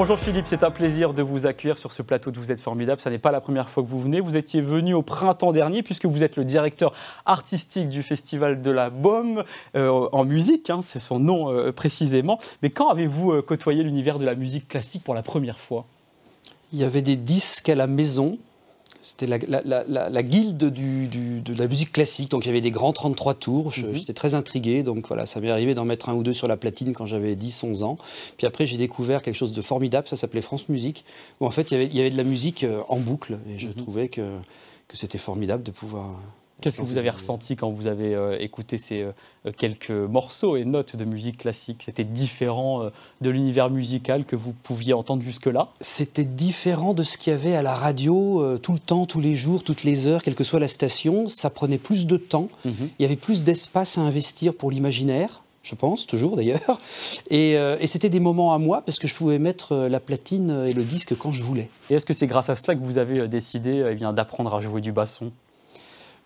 Bonjour Philippe, c'est un plaisir de vous accueillir sur ce plateau de Vous êtes formidable. Ce n'est pas la première fois que vous venez. Vous étiez venu au printemps dernier puisque vous êtes le directeur artistique du Festival de la Baume euh, en musique, hein, c'est son nom euh, précisément. Mais quand avez-vous euh, côtoyé l'univers de la musique classique pour la première fois? Il y avait des disques à la maison c'était la, guilde de la musique classique, donc il y avait des grands 33 tours. Mhm. J'étais très intrigué, donc voilà, ça m'est arrivé d'en mettre un ou deux sur la platine quand j'avais 10-11 ans. Puis après, j'ai découvert quelque chose de formidable, ça s'appelait France Musique, où en fait, il y avait, de la musique euh, en boucle, et je mhm. trouvais que c'était formidable de pouvoir Qu'est-ce que vous avez ressenti quand vous avez euh, écouté ces euh, quelques morceaux et notes de musique classique? C'était différent euh, de l'univers musical que vous pouviez entendre jusque-là? C'était différent de ce qu'il y avait à la radio tout le temps, tous les jours, toutes les heures, quelle que soit la station. Ça prenait plus de temps. Mhm. Il y avait plus d'espace à investir pour l'imaginaire je pense, toujours d'ailleurs. Et, et c'était des moments à moi parce que je pouvais mettre la platine et le disque quand je voulais. Et est-ce que c'est grâce à cela que vous avez décidé eh d'apprendre à jouer du basson?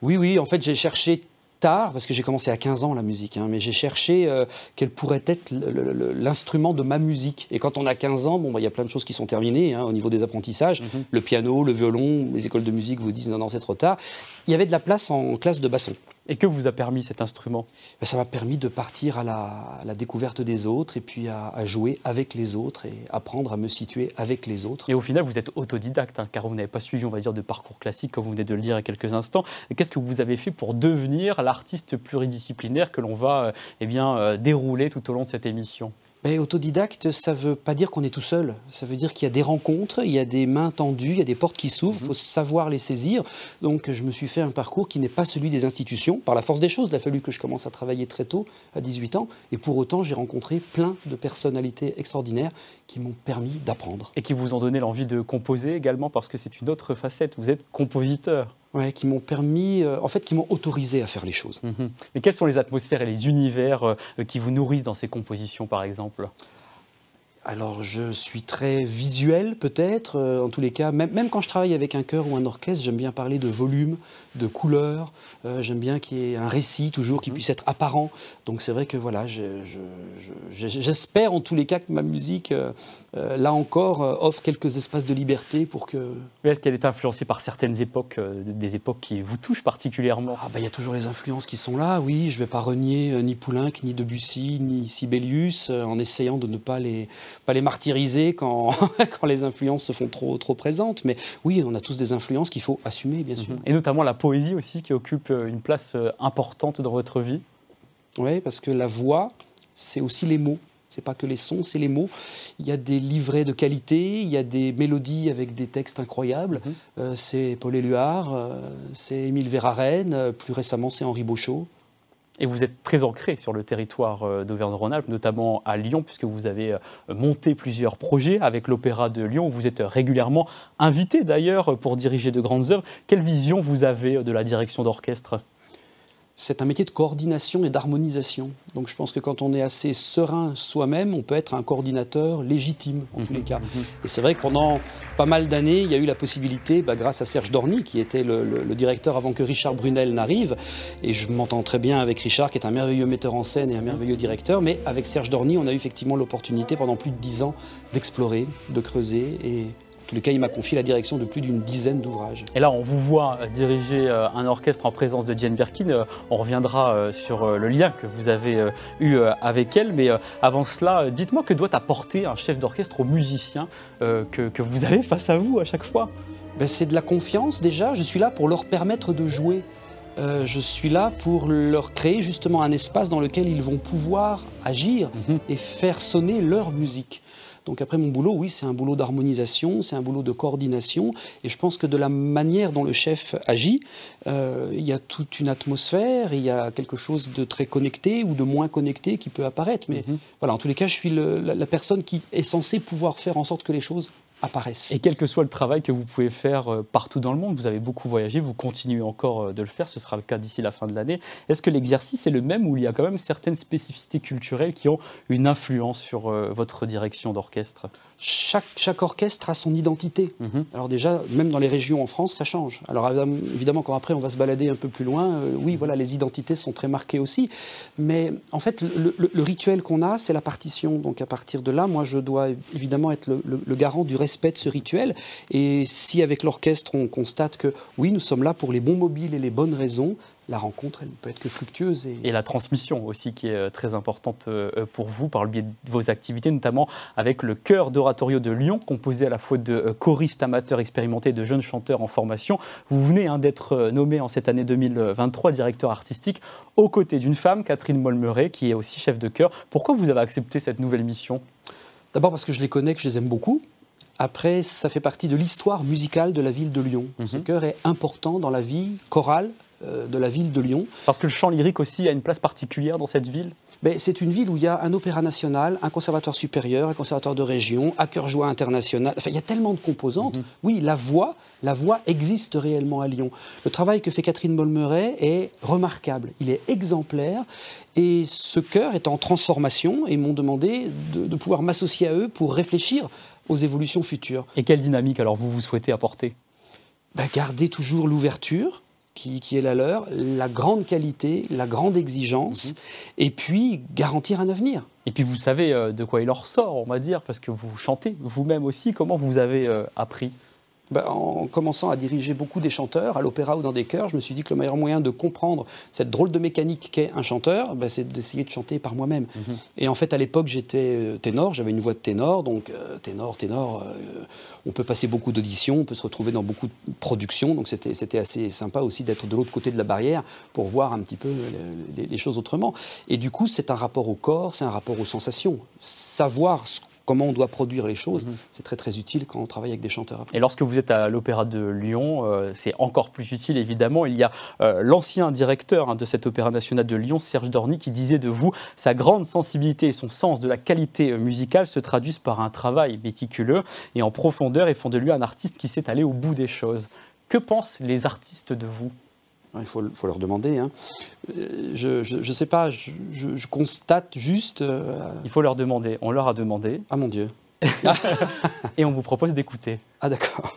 Oui, oui, en fait, j'ai cherché tard, parce que j'ai commencé à 15 ans la musique, hein, mais j'ai cherché euh, quel pourrait être l'instrument de ma musique. Et quand on a 15 ans, bon, bah, il y a plein de choses qui sont terminées hein, au niveau des apprentissages. Mhm. Le piano, le violon, les écoles de musique vous disent non, non, c'est trop tard. Il y avait de la place en classe de basson. Et que vous a permis cet instrument? Ben, Ça m'a permis de partir à la, découverte des autres et puis à, jouer avec les autres et apprendre à me situer avec les autres. Et au final, vous êtes autodidacte, hein, car vous n'avez pas suivi, on va dire, de parcours classique comme vous venez de le dire il y a quelques instants. Qu'est-ce que vous avez fait pour devenir l'artiste pluridisciplinaire que l'on va euh, eh bien, euh, dérouler tout au long de cette émission? Ben, autodidacte, ça ne veut pas dire qu'on est tout seul. Ça veut dire qu'il y a des rencontres, il y a des mains tendues, il y a des portes qui s'ouvrent, il faut savoir les saisir. Donc je me suis fait un parcours qui n'est pas celui des institutions. Par la force des choses, il a fallu que je commence à travailler très tôt, à 18 ans. Et pour autant, j'ai rencontré plein de personnalités extraordinaires qui m'ont permis d'apprendre. Et qui vous ont donné l'envie de composer également, parce que c'est une autre facette. Vous êtes compositeur. Ouais, qui m'ont permis, euh, en fait, qui m'ont autorisé à faire les choses. Mhm. Mais quelles sont les atmosphères et les univers euh, qui vous nourrissent dans ces compositions, par exemple? Alors je suis très visuel peut-être, euh, en tous les cas, même, même, quand je travaille avec un chœur ou un orchestre, j'aime bien parler de volume, de couleur, euh, j'aime bien qu'il y ait un récit toujours qui mhm. puisse être apparent. Donc c'est vrai que voilà, j'espère en tous les cas que ma musique, euh, là encore, offre quelques espaces de liberté pour que... Est-ce qu'elle est influencée par certaines époques, des époques qui vous touchent particulièrement? Ah bah il y a toujours les influences qui sont là, oui, je ne vais pas renier ni Poulenc, ni Debussy, ni Sibelius, en essayant de ne pas les pas les martyriser quand, quand les influences se font trop, trop présentes. Mais oui, on a tous des influences qu'il faut assumer, bien sûr. Mhm. Et notamment la poésie aussi, qui occupe euh, une place euh, importante dans votre vie. Oui, parce que la voix, c'est aussi les mots. C'est pas que les sons, c'est les mots. Il y a des livrets de qualité, il y a des mélodies avec des textes incroyables. Mhm. Euh, c'est Paul Éluard, c'est Émile Verhaeren, plus récemment c'est Henri Beauchot. Et vous êtes très ancré sur le territoire euh, d'Auvergne-Rhône-Alpes, notamment à Lyon, puisque vous avez euh, monté plusieurs projets avec l'Opéra de Lyon. Vous êtes régulièrement invité d'ailleurs pour diriger de grandes œuvres. Quelle vision vous avez de la direction d'orchestre? C'est un métier de coordination et d'harmonisation. Donc je pense que quand on est assez serein soi-même, on peut être un coordinateur légitime en tous les mhm, cas. Mhm. Et c'est vrai que pendant pas mal d'années, il y a eu la possibilité, bah, grâce à Serge Dorny, qui était le, directeur avant que Richard Brunel n'arrive, et je m'entends très bien avec Richard, qui est un merveilleux metteur en scène et un merveilleux directeur, mais avec Serge Dorny, on a eu effectivement l'opportunité pendant plus de dix ans d'explorer, de creuser et les cas, il m'a confié la direction de plus d'une dizaine d'ouvrages. Et là, on vous voit diriger euh, un orchestre en présence de Jane Birkin. Euh, on reviendra euh, sur le lien que vous avez eu avec elle. Mais avant cela, dites-moi que doit apporter un chef d'orchestre aux musiciens que, vous avez face à vous à chaque fois? Ben, C'est de la confiance déjà. Je suis là pour leur permettre de jouer. je suis là pour leur créer justement un espace dans lequel ils vont pouvoir agir mhm. et faire sonner leur musique. Donc après mon boulot, oui, c'est un boulot d'harmonisation, c'est un boulot de coordination, et je pense que de la manière dont le chef agit, euh, il y a toute une atmosphère, il y a quelque chose de très connecté ou de moins connecté qui peut apparaître. Mais mhm. voilà, en tous les cas, je suis la, personne qui est censée pouvoir faire en sorte que les choses apparaissent. Et quel que soit le travail que vous pouvez faire euh, partout dans le monde, vous avez beaucoup voyagé, vous continuez encore euh, de le faire, ce sera le cas d'ici la fin de l'année. Est-ce que l'exercice est le même ou il y a quand même certaines spécificités culturelles qui ont une influence sur euh, votre direction d'orchestre? Chaque, chaque, orchestre a son identité. Mhm. Alors déjà, même dans les régions en France, ça change. Alors évidemment, quand après on va se balader un peu plus loin, oui, voilà, les identités sont très marquées aussi. Mais en fait, le, le rituel qu'on a, c'est la partition. Donc à partir de là, moi, je dois évidemment être le, le garant du respect de ce rituel. Et si avec l'orchestre, on constate que oui, nous sommes là pour les bons mobiles et les bonnes raisons, la rencontre, elle ne peut être que fructueuse. Et... la transmission aussi, qui est euh, très importante euh, pour vous, par le biais de vos activités, notamment avec le chœur d'oratorio de Lyon, composé à la fois de euh, choristes amateurs expérimentés et de jeunes chanteurs en formation. Vous venez hein, d'être nommé en cette année 2023 directeur artistique aux côtés d'une femme, Catherine Molmeret, qui est aussi chef de chœur. Pourquoi vous avez accepté cette nouvelle mission? D'abord parce que je les connais, que je les aime beaucoup. Après, ça fait partie de l'histoire musicale de la ville de Lyon. Mhm. Ce chœur est important dans la vie chorale de la ville de Lyon. Parce que le chant lyrique aussi a une place particulière dans cette ville ben, C'est une ville où il y a un opéra national, un conservatoire supérieur, un conservatoire de région, un chœur joie international. Enfin, il y a tellement de composantes. Mhm. Oui, la voix, la voix existe réellement à Lyon. Le travail que fait Catherine Molmeret est remarquable. Il est exemplaire. Et ce chœur est en transformation et m'ont demandé de, de pouvoir m'associer à eux pour réfléchir aux évolutions futures. Et quelle dynamique alors vous vous souhaitez apporter? Ben, Garder toujours l'ouverture, qui, est la leur, la grande qualité, la grande exigence, mhm. et puis garantir un avenir. Et puis vous savez euh, de quoi il en ressort, on va dire, parce que vous chantez vous-même aussi. Comment vous avez euh, appris? Ben, en commençant à diriger beaucoup des chanteurs à l'opéra ou dans des chœurs, je me suis dit que le meilleur moyen de comprendre cette drôle de mécanique qu'est un chanteur, ben, c'est d'essayer de chanter par moi-même. Mhm. Et en fait, à l'époque, j'étais euh, ténor, j'avais une voix de ténor, donc euh, ténor, ténor, euh, on peut passer beaucoup d'auditions, on peut se retrouver dans beaucoup de productions, donc c'était assez sympa aussi d'être de l'autre côté de la barrière pour voir un petit peu les, les choses autrement. Et du coup, c'est un rapport au corps, c'est un rapport aux sensations. Savoir ce comment on doit produire les choses. Mhm. C'est très très utile quand on travaille avec des chanteurs. Et lorsque vous êtes à l'Opéra de Lyon, euh, c'est encore plus utile évidemment. Il y a euh, l'ancien directeur hein, de cet Opéra national de Lyon, Serge Dorny, qui disait de vous sa grande sensibilité et son sens de la qualité euh, musicale se traduisent par un travail méticuleux et en profondeur et font de lui un artiste qui sait aller au bout des choses. Que pensent les artistes de vous? Il faut, leur demander. Hein. Euh, je ne sais pas, je, constate juste. Euh, il faut leur demander. On leur a demandé. Ah mon Dieu. Et on vous propose d'écouter. Ah d'accord.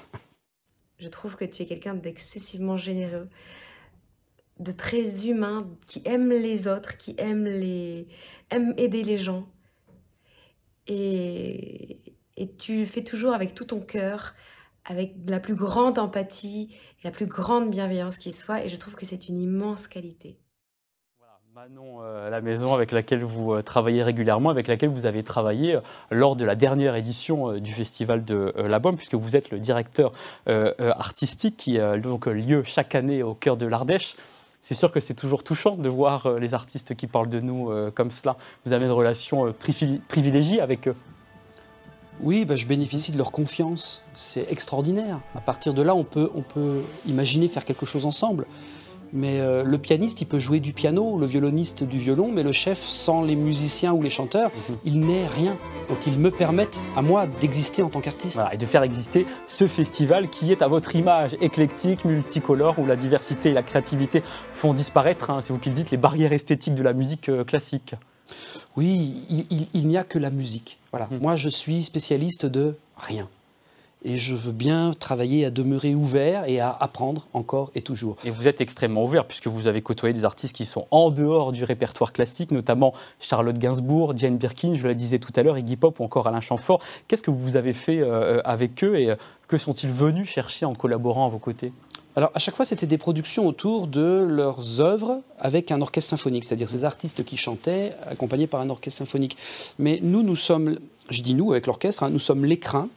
Je trouve que tu es quelqu'un d'excessivement généreux, de très humain, qui aime les autres, qui aime, les... aime aider les gens. Et... et tu fais toujours avec tout ton cœur, avec la plus grande empathie et la plus grande bienveillance qui soit. Et je trouve que c'est une immense qualité. Manon euh, la maison avec laquelle vous euh, travaillez régulièrement, avec laquelle vous avez travaillé euh, lors de la dernière édition du festival de la Baume, puisque vous êtes le directeur artistique qui a lieu chaque année au cœur de l'Ardèche. C'est sûr que c'est toujours touchant de voir les artistes qui parlent de nous comme cela. Vous avez une relation privilégiée avec eux. Oui, bah, je bénéficie de leur confiance. C'est extraordinaire. À partir de là, on peut, on peut imaginer faire quelque chose ensemble. Mais euh, le pianiste, il peut jouer du piano, le violoniste du violon, mais le chef, sans les musiciens ou les chanteurs, mhm. il n'est rien. Donc ils me permettent, à moi, d'exister en tant qu'artiste. et de faire exister ce festival qui est à votre image, éclectique, multicolore, où la diversité et la créativité font disparaître, hein, c'est vous qui le dites, les barrières esthétiques de la musique euh, classique. Oui, il, n'y a que la musique. Voilà. Hmm. Moi, je suis spécialiste de rien. Et je veux bien travailler à demeurer ouvert et à apprendre encore et toujours. Et vous êtes extrêmement ouvert puisque vous avez côtoyé des artistes qui sont en dehors du répertoire classique, notamment Charlotte Gainsbourg, Jane Birkin, je le disais tout à l'heure, Iggy Pop ou encore Alain Chamfort. Qu'est-ce que vous avez fait euh, avec eux et euh, que sont-ils venus chercher en collaborant à vos côtés? Alors, à chaque fois, c'était des productions autour de leurs œuvres avec un orchestre symphonique, c'est-à-dire ces artistes qui chantaient accompagnés par un orchestre symphonique. Mais nous, nous sommes, je dis nous avec l'orchestre, hein, nous sommes l'écrin,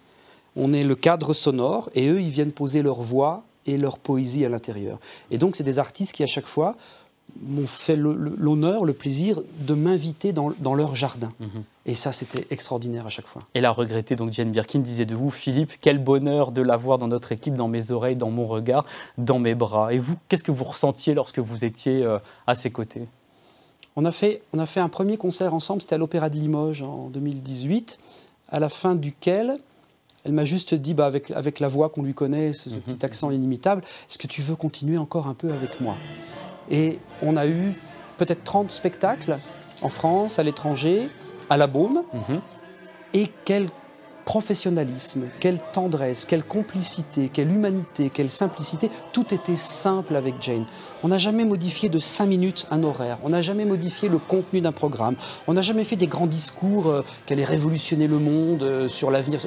on est le cadre sonore, et eux, ils viennent poser leur voix et leur poésie à l'intérieur. Et donc, c'est des artistes qui, à chaque fois, m'ont fait l'honneur, le plaisir de m'inviter dans, leur jardin. Mhm. Et ça, c'était extraordinaire à chaque fois. Et la regrettée, donc Jane Birkin disait de vous, Philippe, quel bonheur de l'avoir dans notre équipe, dans mes oreilles, dans mon regard, dans mes bras. Et vous, qu'est-ce que vous ressentiez lorsque vous étiez euh, à ses côtés? On a, fait, on a fait un premier concert ensemble, c'était à l'Opéra de Limoges en 2018, à la fin duquel Elle m'a juste dit, bah, avec, avec la voix qu'on lui connaît, ce, Mhm. petit accent inimitable, est-ce que tu veux continuer encore un peu avec moi? Et on a eu peut-être 30 spectacles en France, à l'étranger, à la Baume. Mhm. Et quel professionnalisme, quelle tendresse, quelle complicité, quelle humanité, quelle simplicité. Tout était simple avec Jane. On n'a jamais modifié de 5 minutes un horaire. On n'a jamais modifié le contenu d'un programme. On n'a jamais fait des grands discours euh, qu'elle allait révolutionner le monde euh, sur l'avenir.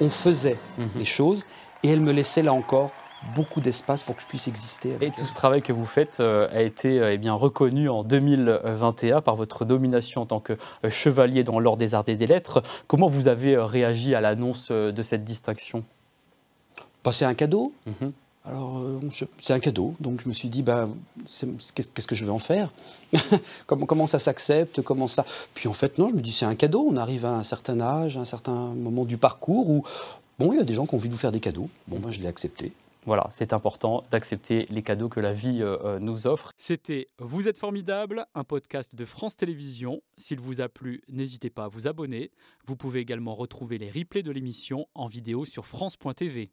On faisait Mhm. les choses et elle me laissait là encore beaucoup d'espace pour que je puisse exister. Et tout elle. ce travail que vous faites euh, a été euh, eh bien, reconnu en 2021 par votre nomination en tant que euh, chevalier dans l'Ordre des Arts et des Lettres. Comment vous avez euh, réagi à l'annonce euh, de cette distinction? Bah, c'est un cadeau. Mhm. Alors, euh, c'est un cadeau, donc je me suis dit, bah, qu'est-ce que je vais en faire? Comment, comment ça s'accepte? Comment ça? Puis en fait, non, je me dis, c'est un cadeau. On arrive à un certain âge, à un certain moment du parcours où, bon, il y a des gens qui ont envie de vous faire des cadeaux. Bon, ben, je l'ai accepté. Voilà, c'est important d'accepter les cadeaux que la vie euh, euh, nous offre. C'était Vous êtes formidable, un podcast de France Télévisions. S'il vous a plu, n'hésitez pas à vous abonner. Vous pouvez également retrouver les replays de l'émission en vidéo sur France.tv.